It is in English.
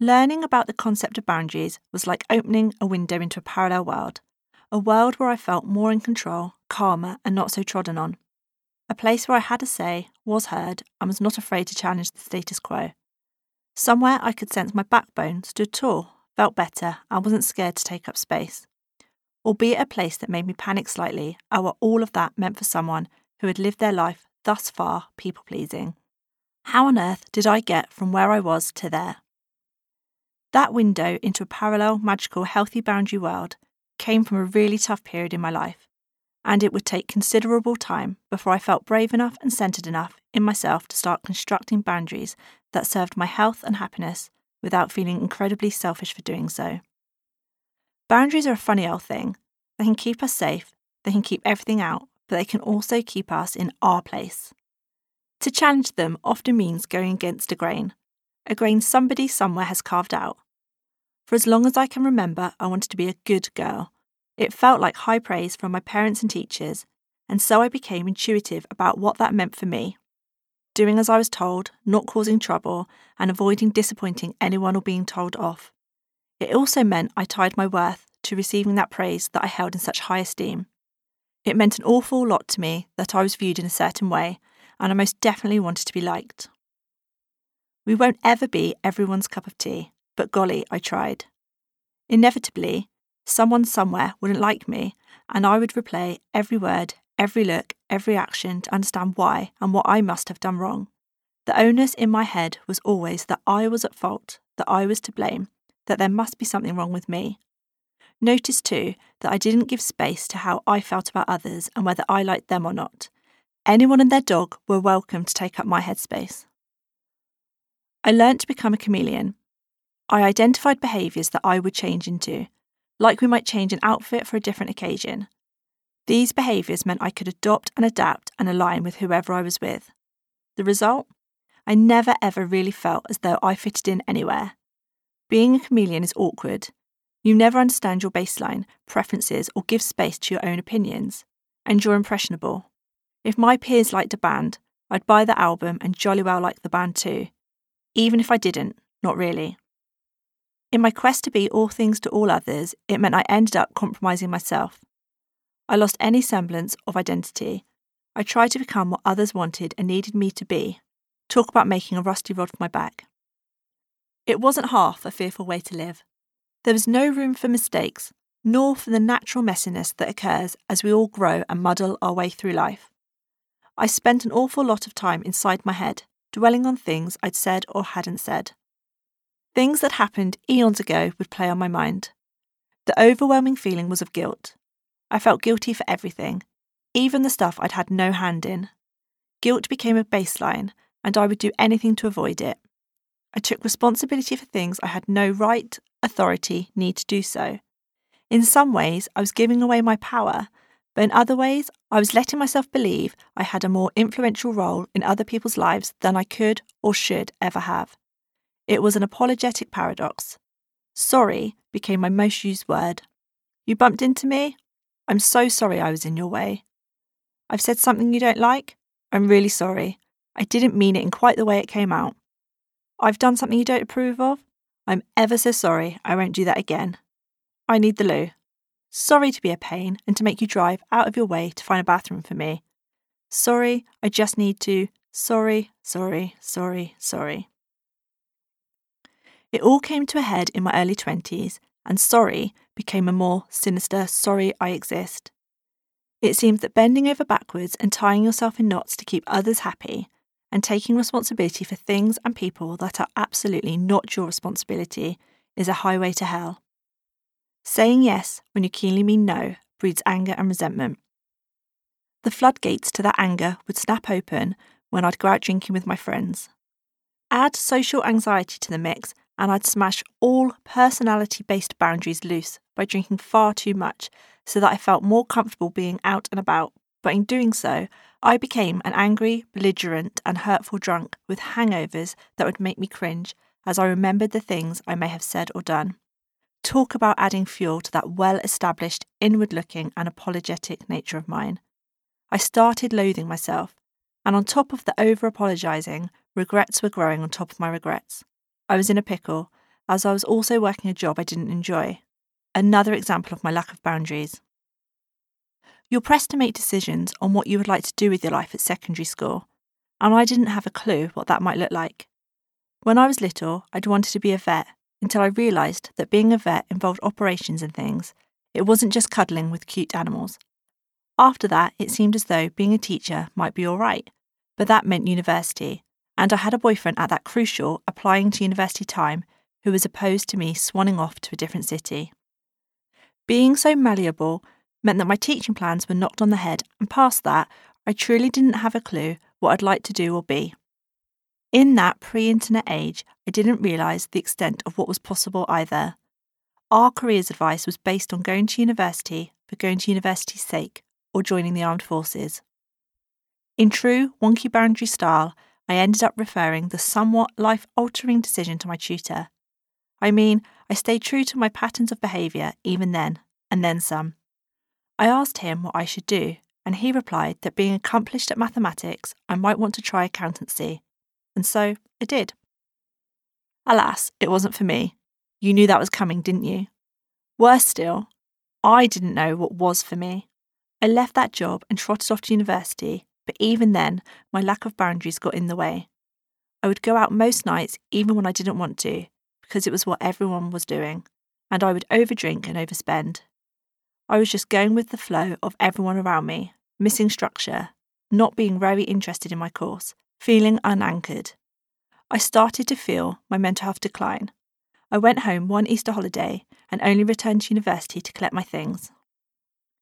Learning about the concept of boundaries was like opening a window into a parallel world, a world where I felt more in control, calmer, and not so trodden on. A place where I had a say, was heard, and was not afraid to challenge the status quo. Somewhere I could sense my backbone stood tall, felt better, and wasn't scared to take up space. Albeit a place that made me panic slightly at what all of that meant for someone who had lived their life thus far people pleasing. How on earth did I get from where I was to there? That window into a parallel, magical, healthy boundary world came from a really tough period in my life, and it would take considerable time before I felt brave enough and centered enough in myself to start constructing boundaries that served my health and happiness without feeling incredibly selfish for doing so. Boundaries are a funny old thing. They can keep us safe, they can keep everything out, but they can also keep us in our place. To challenge them often means going against a grain, a grain somebody somewhere has carved out, for as long as I can remember, I wanted to be a good girl. It felt like high praise from my parents and teachers, and so I became intuitive about what that meant for me. Doing as I was told, not causing trouble, and avoiding disappointing anyone or being told off. It also meant I tied my worth to receiving that praise that I held in such high esteem. It meant an awful lot to me that I was viewed in a certain way, and I most definitely wanted to be liked. We won't ever be everyone's cup of tea, but golly, I tried. Inevitably, someone somewhere wouldn't like me, and I would replay every word, every look, every action to understand why and what I must have done wrong. The onus in my head was always that I was at fault, that I was to blame, that there must be something wrong with me. Notice too that I didn't give space to how I felt about others and whether I liked them or not. Anyone and their dog were welcome to take up my headspace. I learnt to become a chameleon, I identified behaviours that I would change into, like we might change an outfit for a different occasion. These behaviours meant I could adopt and adapt and align with whoever I was with. The result? I never ever really felt as though I fitted in anywhere. Being a chameleon is awkward. You never understand your baseline, preferences, or give space to your own opinions. And you're impressionable. If my peers liked a band, I'd buy the album and jolly well like the band too. Even if I didn't, not really. In my quest to be all things to all others, it meant I ended up compromising myself. I lost any semblance of identity. I tried to become what others wanted and needed me to be. Talk about making a rusty rod for my back. It wasn't half a fearful way to live. There was no room for mistakes, nor for the natural messiness that occurs as we all grow and muddle our way through life. I spent an awful lot of time inside my head, dwelling on things I'd said or hadn't said. Things that happened eons ago would play on my mind. The overwhelming feeling was of guilt. I felt guilty for everything, even the stuff I'd had no hand in. Guilt became a baseline, and I would do anything to avoid it. I took responsibility for things I had no right, authority, need to do so. In some ways, I was giving away my power, but in other ways, I was letting myself believe I had a more influential role in other people's lives than I could or should ever have. It was an apologetic paradox. Sorry became my most used word. You bumped into me? I'm so sorry I was in your way. I've said something you don't like? I'm really sorry. I didn't mean it in quite the way it came out. I've done something you don't approve of? I'm ever so sorry. I won't do that again. I need the loo. Sorry to be a pain and to make you drive out of your way to find a bathroom for me. Sorry, I just need to. Sorry, sorry, sorry, sorry. It all came to a head in my early 20s, and sorry became a more sinister sorry I exist. It seems that bending over backwards and tying yourself in knots to keep others happy, and taking responsibility for things and people that are absolutely not your responsibility, is a highway to hell. Saying yes when you keenly mean no breeds anger and resentment. The floodgates to that anger would snap open when I'd go out drinking with my friends. Add social anxiety to the mix, and I'd smash all personality based boundaries loose by drinking far too much so that I felt more comfortable being out and about. But in doing so, I became an angry, belligerent, and hurtful drunk with hangovers that would make me cringe as I remembered the things I may have said or done. Talk about adding fuel to that well established, inward looking, and apologetic nature of mine. I started loathing myself, and on top of the over apologising, regrets were growing on top of my regrets. I was in a pickle, as I was also working a job I didn't enjoy. Another example of my lack of boundaries. You're pressed to make decisions on what you would like to do with your life at secondary school, and I didn't have a clue what that might look like. When I was little, I'd wanted to be a vet until I realised that being a vet involved operations and things. It wasn't just cuddling with cute animals. After that, it seemed as though being a teacher might be all right, but that meant university, and I had a boyfriend at that crucial applying to university time who was opposed to me swanning off to a different city. Being so malleable meant that my teaching plans were knocked on the head, and past that, I truly didn't have a clue what I'd like to do or be. In that pre internet age, I didn't realise the extent of what was possible either. Our careers advice was based on going to university for going to university's sake or joining the armed forces. In true wonky boundary style, I ended up referring the somewhat life altering decision to my tutor. I mean, I stayed true to my patterns of behaviour even then, and then some. I asked him what I should do, and he replied that being accomplished at mathematics, I might want to try accountancy. And so I did. Alas, it wasn't for me. You knew that was coming, didn't you? Worse still, I didn't know what was for me. I left that job and trotted off to university, but even then, my lack of boundaries got in the way. I would go out most nights, even when I didn't want to, because it was what everyone was doing, and I would overdrink and overspend. I was just going with the flow of everyone around me, missing structure, not being very interested in my course, feeling unanchored. I started to feel my mental health decline. I went home one Easter holiday and only returned to university to collect my things.